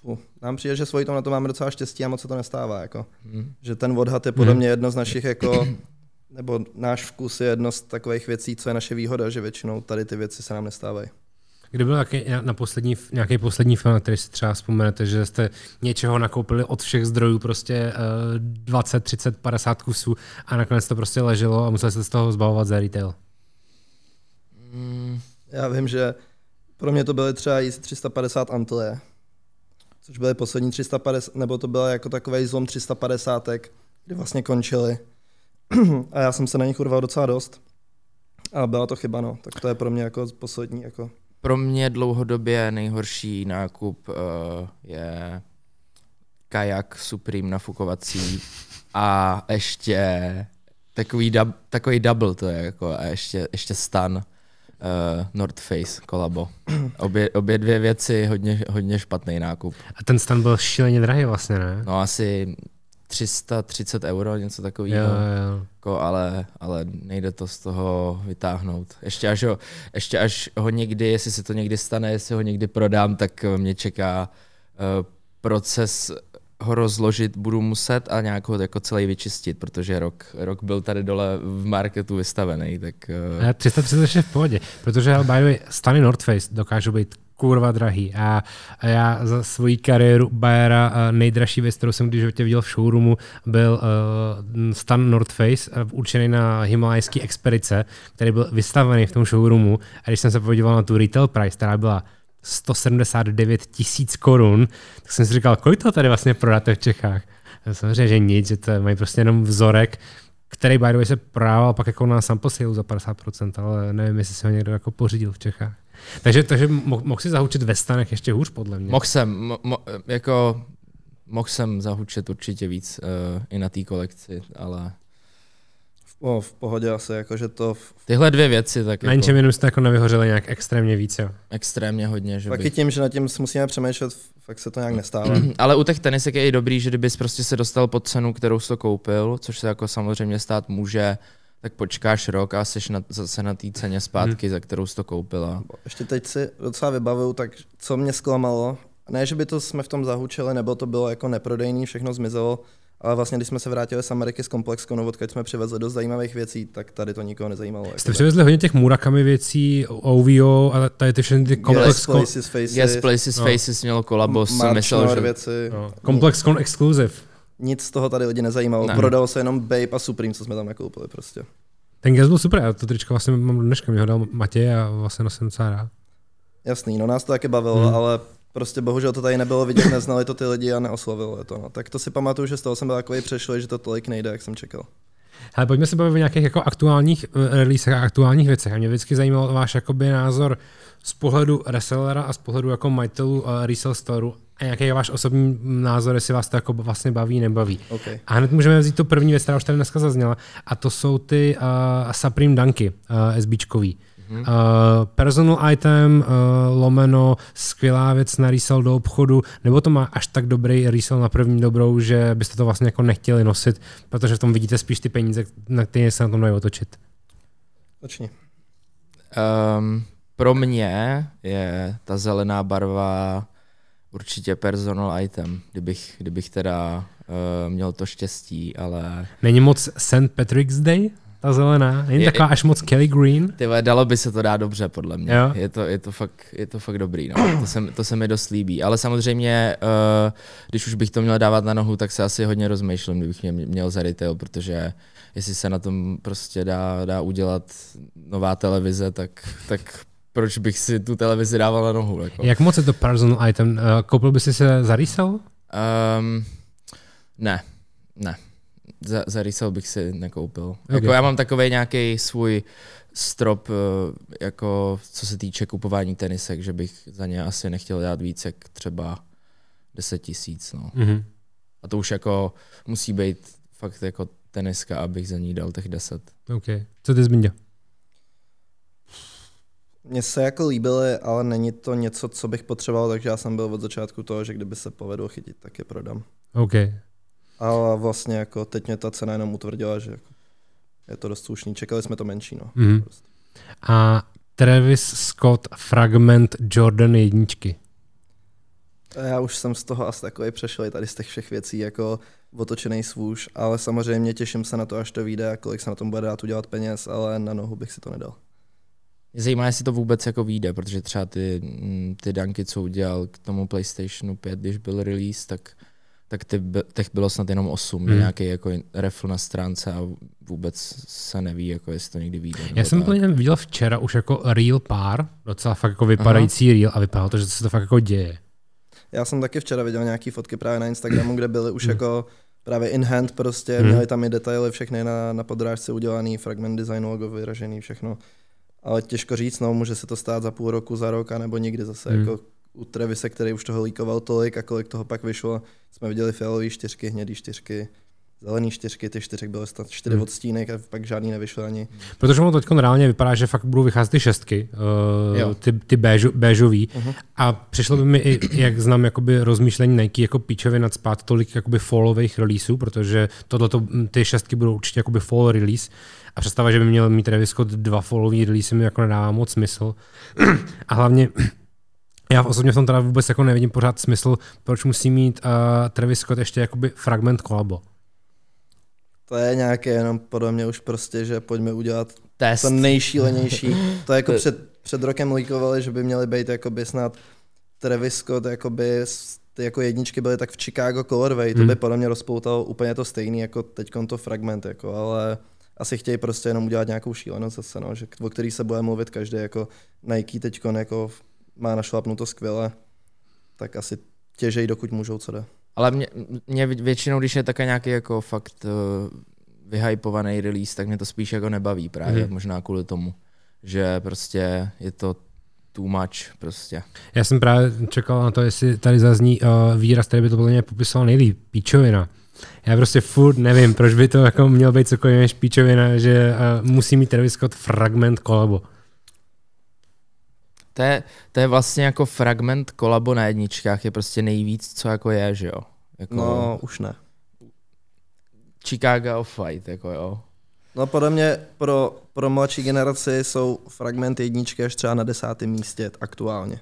Fuh, nám přijde, že svojí to na to máme docela štěstí a moc se to nestává. Jako. Hmm. Že ten odhad je podle hmm. mě jedno z našich jako nebo náš vkus je jedno z takových věcí, co je naše výhoda, že většinou tady ty věci se nám nestávají. Kdy byl nějaký, na poslední, nějaký poslední film, na který si třeba vzpomenete, že jste něčeho nakoupili od všech zdrojů, prostě uh, 20, 30, 50 kusů a nakonec to prostě leželo a museli jste z toho zbavovat za retail? Mm, já vím, že pro mě to byly třeba i 350 Antlie, což byly poslední 350, nebo to bylo jako takový zlom 350, kdy vlastně končili. a já jsem se na nich urval docela dost. A byla to chyba, no. Tak to je pro mě jako poslední jako pro mě dlouhodobě nejhorší nákup uh, je kajak Supreme nafukovací a ještě takový, dub, takový double to je, jako, a ještě, ještě stan uh, North Face kolabo. Obě, obě dvě věci, hodně, hodně špatný nákup. A ten stan byl šíleně drahý vlastně, ne? No asi 330 euro, něco takového. Jo, jo. Jako, ale, ale nejde to z toho vytáhnout. Ještě až, ho, ještě až ho někdy, jestli se to někdy stane, jestli ho někdy prodám, tak mě čeká uh, proces ho rozložit budu muset a nějak ho jako celý vyčistit, protože rok, rok byl tady dole v marketu vystavený. Tak, uh... 330 je v pohodě, protože by the way, stany North Face dokážou být kurva drahý. A, a já za svoji kariéru Bayera nejdražší věc, kterou jsem když životě viděl v showroomu, byl uh, stan North Face, uh, určený na himalajské expedice, který byl vystavený v tom showroomu. A když jsem se podíval na tu retail price, která byla 179 tisíc korun, tak jsem si říkal, kolik to tady vlastně prodáte v Čechách? Samozřejmě, že nic, že to mají prostě jenom vzorek, který by the way se prodával pak jako na sample za 50%, ale nevím, jestli se ho někdo jako pořídil v Čechách. Takže, takže mohl si zahučit ve stanech ještě hůř, podle mě. Mohl jsem, mo, mo, jako mohl jsem zahučit určitě víc uh, i na té kolekci, ale O, v pohodě asi, jakože to... V... Tyhle dvě věci tak Na jako... jenom jste jako nevyhořeli nějak extrémně víc, jo? Extrémně hodně, že Taky bych... tím, že nad tím musíme přemýšlet, fakt se to nějak nestává. Ale u těch tenisek je i dobrý, že kdybys prostě se dostal pod cenu, kterou jsi to koupil, což se jako samozřejmě stát může, tak počkáš rok a jsi na, zase na té ceně zpátky, hmm. za kterou jsi to koupila. Ještě teď si docela vybavuju, tak co mě zklamalo, ne, že by to jsme v tom zahučili, nebo to bylo jako neprodejný, všechno zmizelo, ale vlastně, když jsme se vrátili z Ameriky z Complexconu, odkud jsme přivezli dost zajímavých věcí, tak tady to nikoho nezajímalo. Jste přivezli hodně těch Murakami věcí, OVO a tady ty všechny ty Complex yes, Places Faces. Yes, Places no. Faces mělo kolabo, jsem myslel, že... věci. No. Complex Con Exclusive. Nic z toho tady lidi nezajímalo. Ne. Prodalo se jenom Babe a Supreme, co jsme tam nakoupili prostě. Ten gest byl super, já to tričko vlastně mám dneška, mi ho dal Matěj a vlastně nosím docela rád. Jasný, no nás to taky bavilo, hmm. ale prostě bohužel to tady nebylo vidět, neznali to ty lidi a neoslovilo je to. No. Tak to si pamatuju, že z toho jsem byl takový přešlý, že to tolik nejde, jak jsem čekal. Ale pojďme se bavit o nějakých jako aktuálních uh, releasech a aktuálních věcech. A mě vždycky zajímal váš jakoby, názor z pohledu resellera a z pohledu jako majitelů uh, resell storeu a jaký je váš osobní názor, jestli vás to jako vlastně baví, nebaví. Okay. A hned můžeme vzít tu první věc, která už tady dneska zazněla, a to jsou ty uh, Supreme Dunky uh, SBčkový. Mm-hmm. Uh, personal item, uh, lomeno, skvělá věc na resell do obchodu, nebo to má až tak dobrý resell na první dobrou, že byste to vlastně jako nechtěli nosit, protože v tom vidíte spíš ty peníze, na které se na tom dají otočit. Začni. Um, pro mě je ta zelená barva určitě personal item, kdybych, kdybych teda uh, měl to štěstí, ale... Není moc St. Patrick's Day? Ta zelená? Není je, taková až moc Kelly Green? Ty dalo by se to dát dobře, podle mě. Jo? Je, to, je, to fakt, je to fakt dobrý, no. to, se, to se mi dost líbí. Ale samozřejmě, uh, když už bych to měl dávat na nohu, tak se asi hodně rozmýšlím, kdybych mě měl za retail, protože jestli se na tom prostě dá, dá udělat nová televize, tak, tak proč bych si tu televizi dával na nohu. Jako. Jak moc je to personal item? Eh, koupil by si se za resell? Um, ne, ne. Za, za resell bych si nekoupil. Okay. Jako já mám takový nějaký svůj strop, eh, jako co se týče kupování tenisek, že bych za ně asi nechtěl dát víc jak třeba 10 tisíc. No. Mm-hmm. A to už jako musí být fakt jako teniska, abych za ní dal těch 10. OK. Co ty Zbinďa? Mně se jako líbily, ale není to něco, co bych potřeboval, takže já jsem byl od začátku toho, že kdyby se povedlo chytit, tak je prodám. OK. Ale vlastně jako teď mě ta cena jenom utvrdila, že jako je to dost slušný. Čekali jsme to menší. No. Mm. Prostě. A Travis Scott Fragment Jordan jedničky. Já už jsem z toho asi takový přešel tady z těch všech věcí, jako otočený svůž, ale samozřejmě těším se na to, až to vyjde a kolik se na tom bude dát udělat peněz, ale na nohu bych si to nedal. Mě zajímá, jestli to vůbec jako vyjde, protože třeba ty, mm, ty danky, co udělal k tomu PlayStationu 5, když byl release, tak, tak ty, těch bylo snad jenom 8, hmm. nějaký jako refl na stránce a vůbec se neví, jako jestli to někdy vyjde. Já jsem to viděl včera už jako real pár, docela fakt jako vypadající Aha. real a vypadalo to, že se to fakt jako děje. Já jsem taky včera viděl nějaký fotky právě na Instagramu, kde byly už hmm. jako právě in hand prostě, hmm. měli tam i detaily všechny na, na podrážce udělaný, fragment designu, logo vyražený, všechno ale těžko říct, no, může se to stát za půl roku, za rok, nebo nikdy zase. Hmm. Jako u Trevise, který už toho líkoval tolik a kolik toho pak vyšlo, jsme viděli fialové čtyřky, hnědý čtyřky, zelený čtyřky, ty čtyřek byly snad čtyři Hmm. odstínek a pak žádný nevyšly ani. Protože ono teď reálně vypadá, že fakt budou vycházet ty šestky, uh, Jo. ty, ty béžu, béžový. Mhm. A přišlo by mi i, jak znám jakoby rozmýšlení Nike, jako píčově nadspát tolik jakoby fallových releaseů, protože tohleto, mm, ty šestky budou určitě jakoby fall release. A představa, že by měl mít Travis Scott dva fallový release mi jako nedává moc smysl. A hlavně já osobně v tom teda vůbec jako nevidím pořád smysl, proč musí mít uh, Travis Scott ještě jakoby fragment kolabo. To je nějaké jenom podle mě už prostě, že pojďme udělat Test. to nejšílenější. To jako To- před, před rokem líkovali, že by měly být jakoby snad Travis Scott, jakoby ty jako jedničky byly tak v Chicago Colorway, to Hmm. by podle mě rozpoutalo úplně to stejný jako teď to fragment, jako, ale asi chtějí prostě jenom udělat nějakou šílenost zase, no, že, o který se bude mluvit každý, jako Nike teď jako má našlapnuto skvěle, tak asi těžej, dokud můžou, co jde. Ale mě, mě většinou, když je také nějaký jako fakt uh, vyhypovaný release, tak mě to spíš jako nebaví právě, mm. možná kvůli tomu, že prostě je to too much prostě. Já jsem právě čekal na to, jestli tady zazní uh, výraz, který by to podle mě popisoval nejlíp, píčovina. Já prostě furt nevím, proč by to jako mělo být cokoliv než píčovina, že uh, musí mít Travis Scott fragment kolabo. To je, to je vlastně jako fragment kolabo na jedničkách, je prostě nejvíc, co jako je, že jo. Jako No, už ne. Chicago Fight, jako jo. No podle mě pro, pro mladší generaci jsou fragmenty jedničky až třeba na desátém místě aktuálně.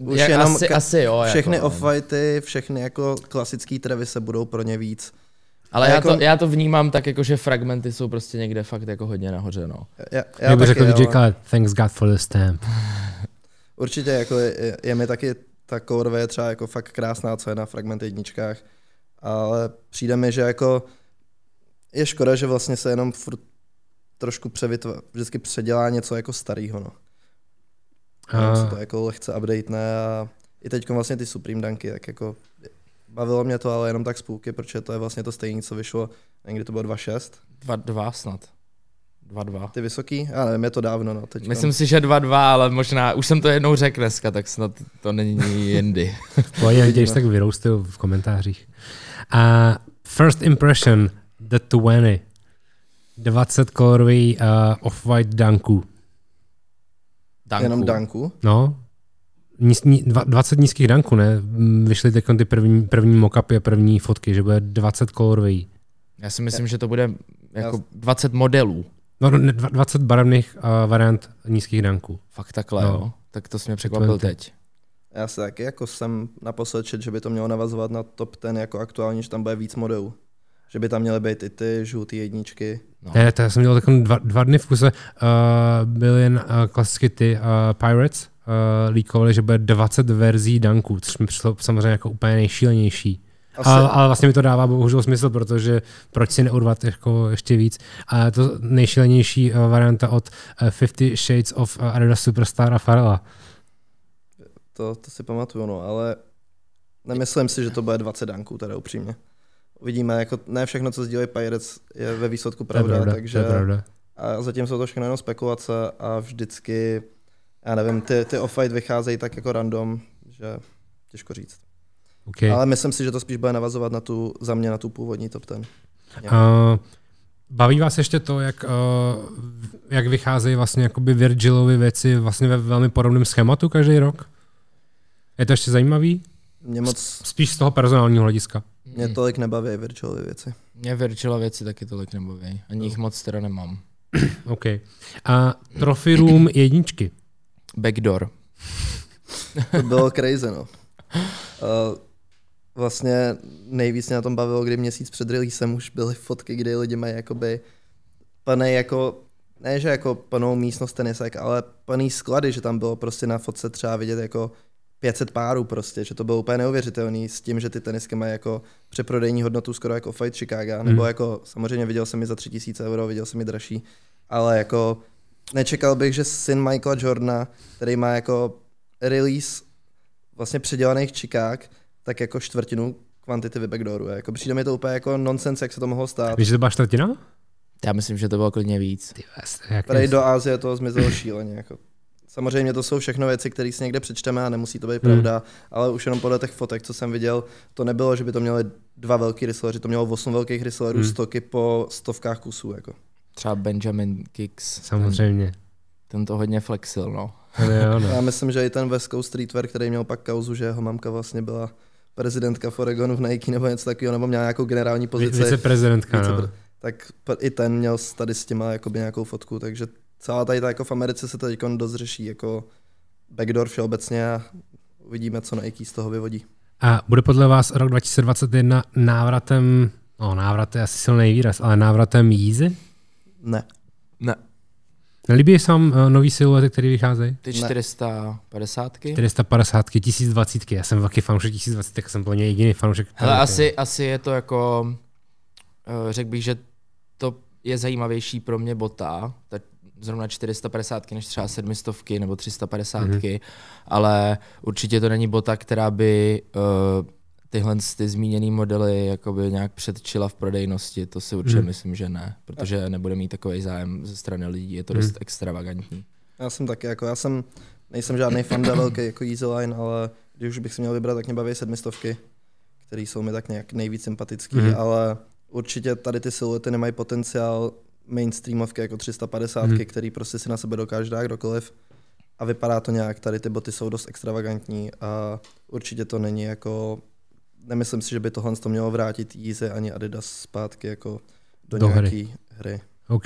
Už Jak, jenom asi, ka- asi jo. Všechny jako, no. off-whitey, všechny jako klasický trevy se budou pro ně víc. Ale já, jako- to, já to vnímám tak, jako, že fragmenty jsou prostě někde fakt jako hodně nahoře, no. Já, Já bych taky, řekl DJ Khaled, thanks God for the stamp. Určitě jako je, je, je, mi taky ta Colorway je třeba jako fakt krásná, co je na fragment jedničkách, ale přijde mi, že jako je škoda, že vlastně se jenom furt trošku převitva, vždycky předělá něco jako starýho, no. A... Se to jako lehce updatené a i teď vlastně ty Supreme Dunky, tak jako bavilo mě to, ale jenom tak z půlky, protože to je vlastně to stejné, co vyšlo, někdy to bylo 2.6. Dva, dva snad. Dva, dva. Ty vysoký? Já nevím, je to dávno, no. Teď Myslím si, že dva, dva, ale možná, už jsem to jednou řekl dneska, tak snad to není jindy. pojď, já tě Uvidíme. tak vyroustuju v komentářích. A first impression, the 20. 20 kolorový uh, off-white dunků. Danku. Jenom Dunku. No, níz, ní, dva- 20 nízkých danků, ne? Mm, Vyšly teď ty první, první mockupy a první fotky, že bude 20 kolorový. Já si myslím, že to bude jako Já- 20 modelů. No, ne, dva- 20 barevných uh, variant nízkých danků. Fakt takhle, No. jo. Tak to jsi mě překvapil 20. teď. Já se taky jako jsem naposled čet, že by to mělo navazovat na top ten jako aktuálně, že tam bude víc modelů. Že by tam měly být i ty žlutý jedničky. No. Ne, to já jsem dělal takový dva, dva dny v kuse, uh, byly jen uh, klasicky ty uh, Pirates, uh, líkovali, že bude 20 verzí danků, což mi přišlo samozřejmě jako úplně nejšílenější. Asi, Ale, ale vlastně mi to dává bohužel smysl, protože proč si neurvat jako ještě víc. A to nejšílenější uh, varianta od uh, Fifty Shades of uh, Adidas Superstar a Farela. to, to si pamatuju, no, ale nemyslím si, že to bude 20 danků, teda upřímně. Uvidíme, jako ne všechno, co sdílejí Pirates, je ve výsledku pravda, pravda, takže to je pravda. a zatím jsou to všechno jenom spekulace a vždycky, já nevím, ty, ty off-white vycházejí tak jako random, že těžko říct. Okay. Ale myslím si, že to spíš bude navazovat na tu, za mě na tu původní top ten. Uh, baví vás ještě to, jak, uh, jak vycházejí vlastně jakoby Virgilovy věci vlastně ve velmi podobném schématu každý rok? Je to ještě zajímavý? Mě moc, Spíš z toho personálního hlediska. mě tolik nebaví virtual věci. Mě Virtual věci taky tolik nebaví. Ani jich moc teda nemám. OK. A Trophy Room jedničky. Backdoor. To bylo crazy, no. Uh, vlastně nejvíc mě na tom bavilo, kdy měsíc před releasem už byly fotky, kdy lidi mají jakoby plný jako, ne že jako plnou místnost tenisek, ale plný sklady, že tam bylo prostě na fotce třeba vidět jako 500 párů prostě, že to bylo úplně neuvěřitelný s tím, že ty tenisky mají jako přeprodejní hodnotu skoro jako Fight Chicago, nebo Mhm. jako samozřejmě viděl jsem ji za 3000 euro, viděl jsem ji dražší, ale jako nečekal bych, že syn Michaela Jordana, který má jako release vlastně předělaných čikák, tak jako čtvrtinu kvantity backdooru. Jako přijde mi to úplně jako nonsense, jak se to mohlo stát. Víš, že to byla čtvrtina? Já myslím, že to bylo klidně víc. Ty Prej je- do Ázie to zmizelo šíleně. Jako. Samozřejmě to jsou všechno věci, které si někde přečteme a nemusí to být Hmm. pravda, ale už jenom podle těch fotek, co jsem viděl, to nebylo, že by to měli dva velký reselleři, to mělo osm velkých resellerů, Hmm. stoky po stovkách kusů. Jako. Třeba Benjamin Kicks. Samozřejmě. Ten, ten to hodně flexil, no. Jo, no. Já myslím, že i ten West Coast Streetwear, který měl pak kauzu, že jeho mamka vlastně byla prezidentka v Oregonu v Nike nebo něco takového, nebo měla nějakou generální pozici. Viceprezidentka, Vicepre- no. tak i ten měl s- tady s těma jakoby nějakou fotku, takže celá tady ta jako v Americe se teď dost řeší jako backdoor všeobecně a uvidíme, co Nike z toho vyvodí. A bude podle vás rok 2021 návratem, no návrat je asi silný výraz, ale návratem Yeezy? Ne. Ne. Nelíbí se vám uh, nový siluety, které vycházejí? Ty Ne. 450 450, 1020, já jsem velký fanoušek 1020, tak jsem byl jediný fanoušek. Hele, který- asi, asi je to jako, eh, řekl bych, že to je zajímavější pro mě bota, ta, zrovna 450 než třeba 700 nebo 350, Mhm. mm-hmm. ale určitě to není bota, která by uh, tyhle ty zmíněné modely jakoby nějak předčila v prodejnosti, to si určitě Mhm. myslím, že ne, protože nebude mít takový zájem ze strany lidí, je to Mhm. dost extravagantní. Já jsem taky, jako já jsem, nejsem žádný fanda velký jako Easy Line, ale když už bych si měl vybrat, tak mě baví sedmistovky, které jsou mi tak nějak nejvíc sympatický, Mhm. mm. ale určitě tady ty siluety nemají potenciál mainstreamovky jako 350, Mhm. mm. který prostě si na sebe dokáže dát kdokoliv a vypadá to nějak, tady ty boty jsou dost extravagantní a určitě to není jako, nemyslím si, že by tohle to mělo vrátit Yeezy ani Adidas zpátky jako do, Do do hry. hry. hry. OK.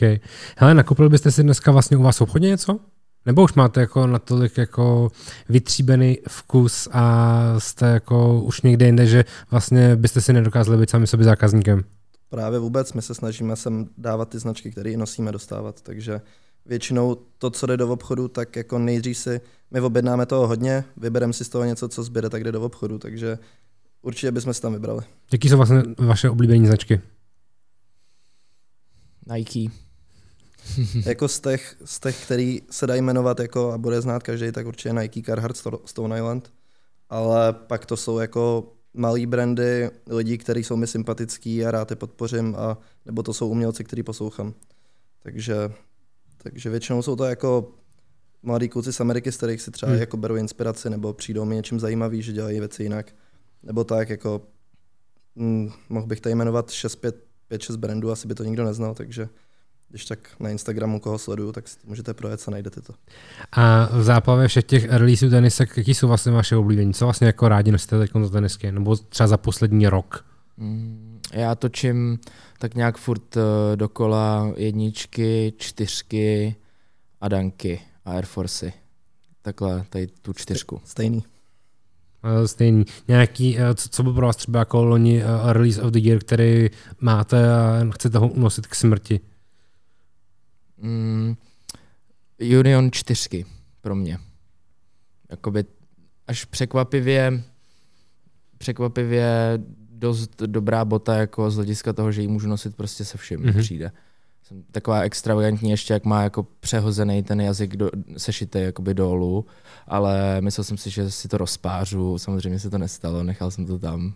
Hele, nakoupil byste si dneska vlastně u vás v obchodě něco? Nebo už máte jako natolik jako vytříbený vkus a jste jako už někde jinde, že vlastně byste si nedokázali být sami sobě zákazníkem? Právě vůbec, my se snažíme sem dávat ty značky, které nosíme, dostávat, takže většinou to, co jde do obchodu, tak jako nejdřív si, my objednáme toho hodně, vybereme si z toho něco, co zbyde, tak jde do obchodu, takže určitě bychom si tam vybrali. Jaký jsou vlastně vaše oblíbené značky? Nike. jako z těch, z těch, který se dají jmenovat jako a bude znát každý, tak určitě Nike, Carhartt, Sto- Stone Island, ale pak to jsou jako malý brandy, lidi, kteří jsou mi sympatický a rád je podpořím, a, nebo to jsou umělci, který poslouchám. Takže, takže většinou jsou to jako mladí kluci z Ameriky, z kterých si třeba Hmm. hmm. jako berou inspiraci, nebo přijdou mi něčím zajímavý, že dělají věci jinak. Nebo tak jako, hm, mohl bych tady jmenovat 5-6 brandů, asi by to nikdo neznal, takže když tak na Instagramu koho sleduju, tak si to můžete projet a najdete to. A v záplavě všech těch releaseů tenisek, jaký jsou vlastně vaše oblíbení? Co vlastně jako rádi nosíte teď za tenisky? Nebo třeba za poslední rok? Mm, Já točím tak nějak furt uh, dokola jedničky, čtyřky a danky a Air Forcey. Takhle, tady tu čtyřku. Stejný. Eh, Stejný. Nějaký, eh, co, co byl pro vás třeba jako loni eh, release of the year, který máte a chcete ho unosit k smrti? Mm, Union čtyřky pro mě. Jakoby až překvapivě, překvapivě dost dobrá bota jako z hlediska toho, že ji můžu nosit prostě se vším, Mhm. mm-hmm. přijde. Jsem taková extravagantní ještě, jak má jako přehozený ten jazyk do, sešitý jakoby dolů, ale myslel jsem si, že si to rozpářu, samozřejmě se to nestalo, nechal jsem to tam,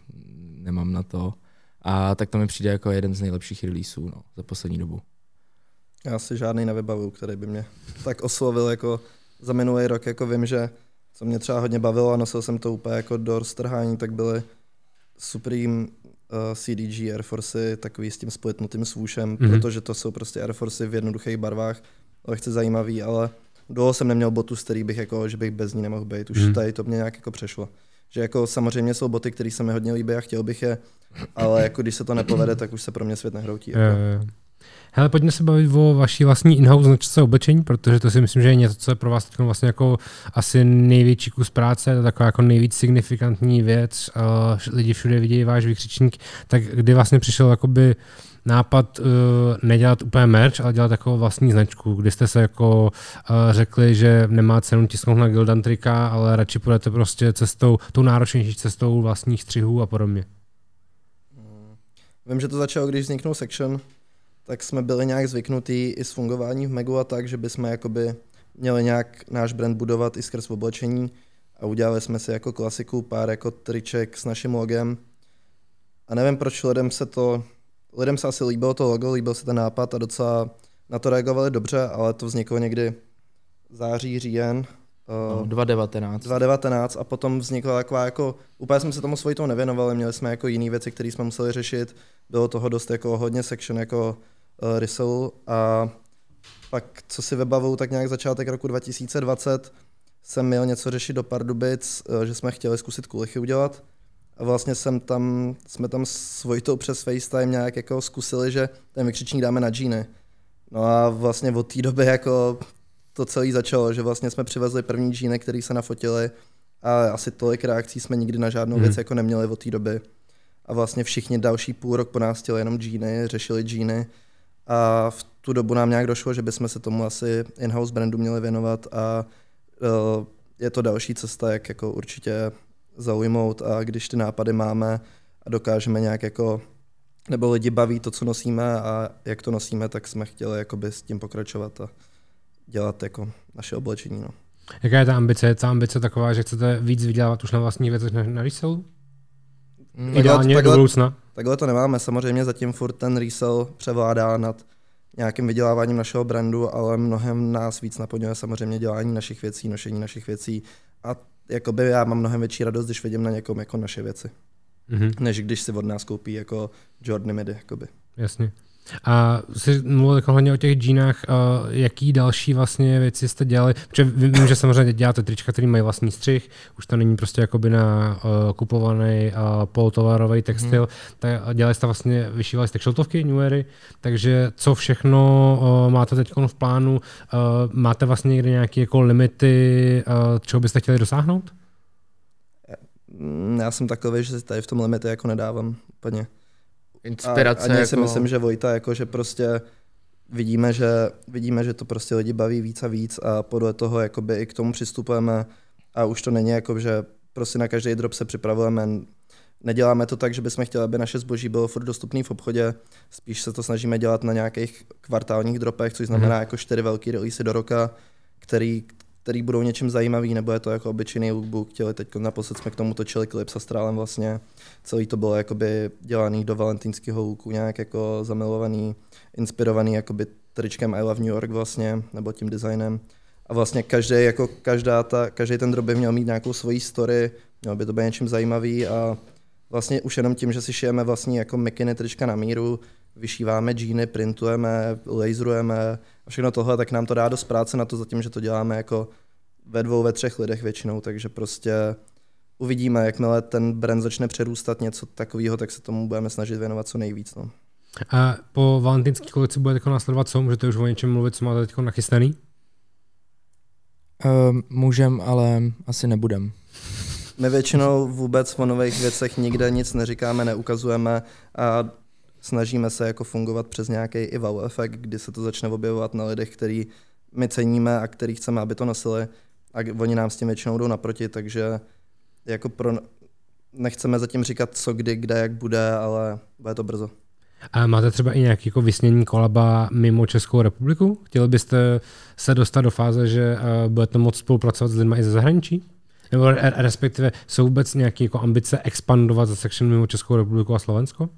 nemám na to. A tak to mi přijde jako jeden z nejlepších releaseů no, za poslední dobu. Já si žádný nevybavu, který by mě tak oslovil jako za minulý rok. Jako vím, že co mě třeba hodně bavilo a nosil jsem to úplně jako do roztrhání, tak byly Supreme CDG Air Force, takový s tím splitnutým svůšem, Mhm. mm-hmm. protože to jsou prostě Air Force v jednoduchých barvách, lehce zajímavý, ale dlouho jsem neměl botu, z který bych jako, že bych bez ní nemohl být. Už Mhm. mm. tady to mě nějak jako přešlo. Že jako samozřejmě jsou boty, které se mi hodně líbí a chtěl bych je, ale jako když se to nepovede, tak už se pro mě svět nehroutí. Jako. Eh, Hele, pojďme se bavit o vaší vlastní in-house značce oblečení, protože to si myslím, že je něco, co je pro vás vlastně jako asi největší kus práce, je to taková jako nejvíc signifikantní věc, uh, lidi všude vidějí váš vykřičník, tak kdy vlastně přišel jakoby nápad uh, nedělat úplně merch, ale dělat jako vlastní značku, kdy jste se jako uh, řekli, že nemá cenu tisknout na Gildantrika, ale radši půjdete prostě cestou, tou náročnější cestou vlastních střihů a podobně. Vím, že to začalo, když vzniknul Section, tak jsme byli nějak zvyknutí i s fungování v Megu a tak, že bychom jakoby měli nějak náš brand budovat i skrz oblečení a udělali jsme si jako klasiku pár jako triček s naším logem. A nevím, proč lidem se to, lidem se asi líbilo to logo, líbil se ten nápad a docela na to reagovali dobře, ale to vzniklo někdy září, říjen No, 2019. 2019 a potom vznikla taková jako, úplně jsme se tomu svojitou nevěnovali, měli jsme jako jiné věci, které jsme museli řešit, bylo toho dost jako hodně section jako uh, Rissel a pak, co si vybavuju, tak nějak začátek roku 2020 jsem měl něco řešit do Pardubic, uh, že jsme chtěli zkusit kulichy udělat a vlastně jsem tam, jsme tam s Vojtou přes FaceTime nějak jako zkusili, že ten vykřičník dáme na džíny. No a vlastně od té doby jako to celé začalo, že vlastně jsme přivezli první džíny, který se nafotili a asi tolik reakcí jsme nikdy na žádnou hmm. věc jako neměli od té doby. A vlastně všichni další půl rok po nás chtěli jenom džíny, řešili džíny a v tu dobu nám nějak došlo, že bychom se tomu asi in-house brandu měli věnovat a uh, je to další cesta, jak jako určitě zaujmout a když ty nápady máme a dokážeme nějak jako nebo lidi baví to, co nosíme a jak to nosíme, tak jsme chtěli jakoby s tím pokračovat a dělat jako naše oblečení. No. Jaká je ta ambice? Je ta ambice taková, že chcete víc vydělávat už na vlastní věcech než na resell? Mm, Ideálně takhle, do budoucna? Takhle to nemáme. Samozřejmě zatím furt ten resell převládá nad nějakým vyděláváním našeho brandu, ale mnohem nás víc naplňuje samozřejmě dělání našich věcí, nošení našich věcí a jakoby já mám mnohem větší radost, když vidím na někom jako naše věci, mm-hmm. než když si od nás koupí jako Jordan Midi. Jakoby. Jasně. A jsi mluvil jako hlavně o těch džínách, jaký další vlastně věci jste dělali, protože vím, že samozřejmě děláte trička, který mají vlastní střih, už to není prostě jakoby na uh, kupovaný uh, polotovarový textil, hmm. tak dělali jste vlastně, vyšívali jste kšeltovky, New Ery, takže co všechno uh, máte teď v plánu, uh, máte vlastně někde nějaké jako limity, uh, čeho byste chtěli dosáhnout? Já jsem takový, že si tady v tom limity jako nedávám úplně inspirace. A, a jako... si myslím, že Vojta, jako že prostě vidíme, že, vidíme, že to prostě lidi baví víc a víc a podle toho jakoby i k tomu přistupujeme a už to není jako, že prostě na každý drop se připravujeme. Neděláme to tak, že bychom chtěli, aby naše zboží bylo furt dostupné v obchodě, spíš se to snažíme dělat na nějakých kvartálních dropech, což znamená mm-hmm. jako čtyři velký release do roka, který, který budou něčím zajímavý, nebo je to jako obyčejný lookbook. Chtěli teď naposled jsme k tomu točili klip s Astrálem vlastně. Celý to bylo jakoby dělaný do valentýnského looku, nějak jako zamilovaný, inspirovaný jakoby tričkem I Love New York vlastně, nebo tím designem. A vlastně každý, jako každá ta, každý ten drop by měl mít nějakou svoji story, měl by to být něčím zajímavý a vlastně už jenom tím, že si šijeme vlastní jako mikiny trička na míru, vyšíváme džíny, printujeme, laserujeme a všechno tohle, tak nám to dá dost práce na to zatím, že to děláme jako ve dvou, ve třech lidech většinou, takže prostě uvidíme, jakmile ten brand začne přerůstat něco takového, tak se tomu budeme snažit věnovat co nejvíc. No. A po valentýnské kolekci bude jako následovat co? Můžete už o něčem mluvit, co máte teď nachystaný? Uh, můžem, ale asi nebudem. My většinou vůbec o nových věcech nikde nic neříkáme, neukazujeme a snažíme se jako fungovat přes nějaký i wow efekt, kdy se to začne objevovat na lidech, který my ceníme a který chceme, aby to nosili a oni nám s tím většinou jdou naproti, takže jako pro, nechceme zatím říkat, co kdy, kde, jak bude, ale bude to brzo. A máte třeba i nějaký jako vysnění kolaba mimo Českou republiku? Chtěli byste se dostat do fáze, že uh, budete moct spolupracovat s lidmi i ze zahraničí? Nebo respektive jsou vůbec nějaké jako ambice expandovat za section mimo Českou republiku a Slovensko?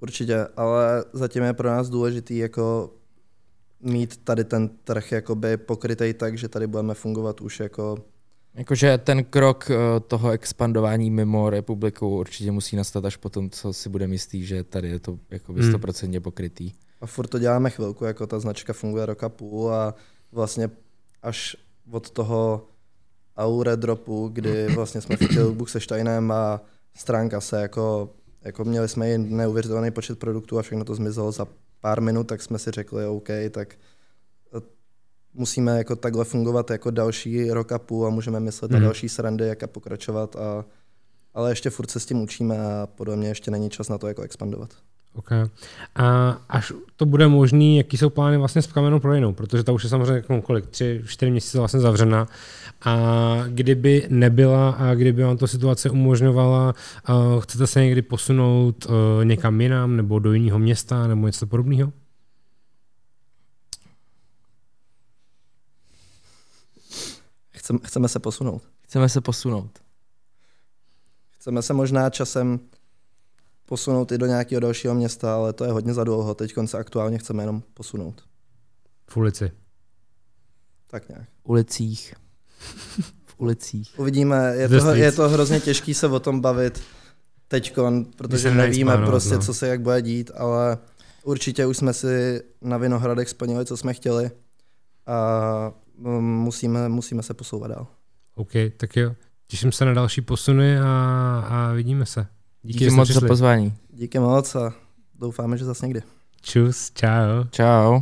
Určitě, ale zatím je pro nás důležitý jako mít tady ten trh jakoby pokrytej tak, že tady budeme fungovat už jako Jakože ten krok eh, toho expandování mimo republiku určitě musí nastat až potom, co si budeme jistý, že tady je to jako 100% hmm. pokrytý. A furt to děláme chvilku, jako ta značka funguje roka půl a vlastně až od toho Aure dropu, kdy vlastně jsme fotili book se Steinem a stránka se jako, jako měli jsme i neuvěřitelný počet produktů a všechno to zmizelo za pár minut, tak jsme si řekli, OK, tak musíme jako takhle fungovat jako další rok a půl a můžeme myslet mm. na mhm. další srandy, jak a pokračovat. A, ale ještě furt se s tím učíme a podle mě ještě není čas na to jako expandovat. Okay. A až to bude možný, jaký jsou plány vlastně s kamenou prodejnou, protože ta už je samozřejmě jako kolik, tři, čtyři měsíce vlastně zavřena. A kdyby nebyla a kdyby vám to situace umožňovala, uh, chcete se někdy posunout uh, někam jinam nebo do jiného města nebo něco podobného? Chceme, chceme se posunout. Chceme se posunout. Chceme se možná časem posunout i do nějakého dalšího města, ale to je hodně za dlouho. Teď se aktuálně chceme jenom posunout. V ulici. Tak nějak. Ulicích. v ulicích. Uvidíme, je to, je to hrozně těžký se o tom bavit teďkon, protože nevíme plánovat, prostě, no. co se jak bude dít, ale určitě už jsme si na Vinohradech splnili, co jsme chtěli a mm, musíme, musíme se posouvat dál. OK, tak jo. Těším se na další posuny a, a vidíme se. Díky, Díky moc za přišli. pozvání. Díky moc a doufáme, že zase někdy. Čus, čau. Čau.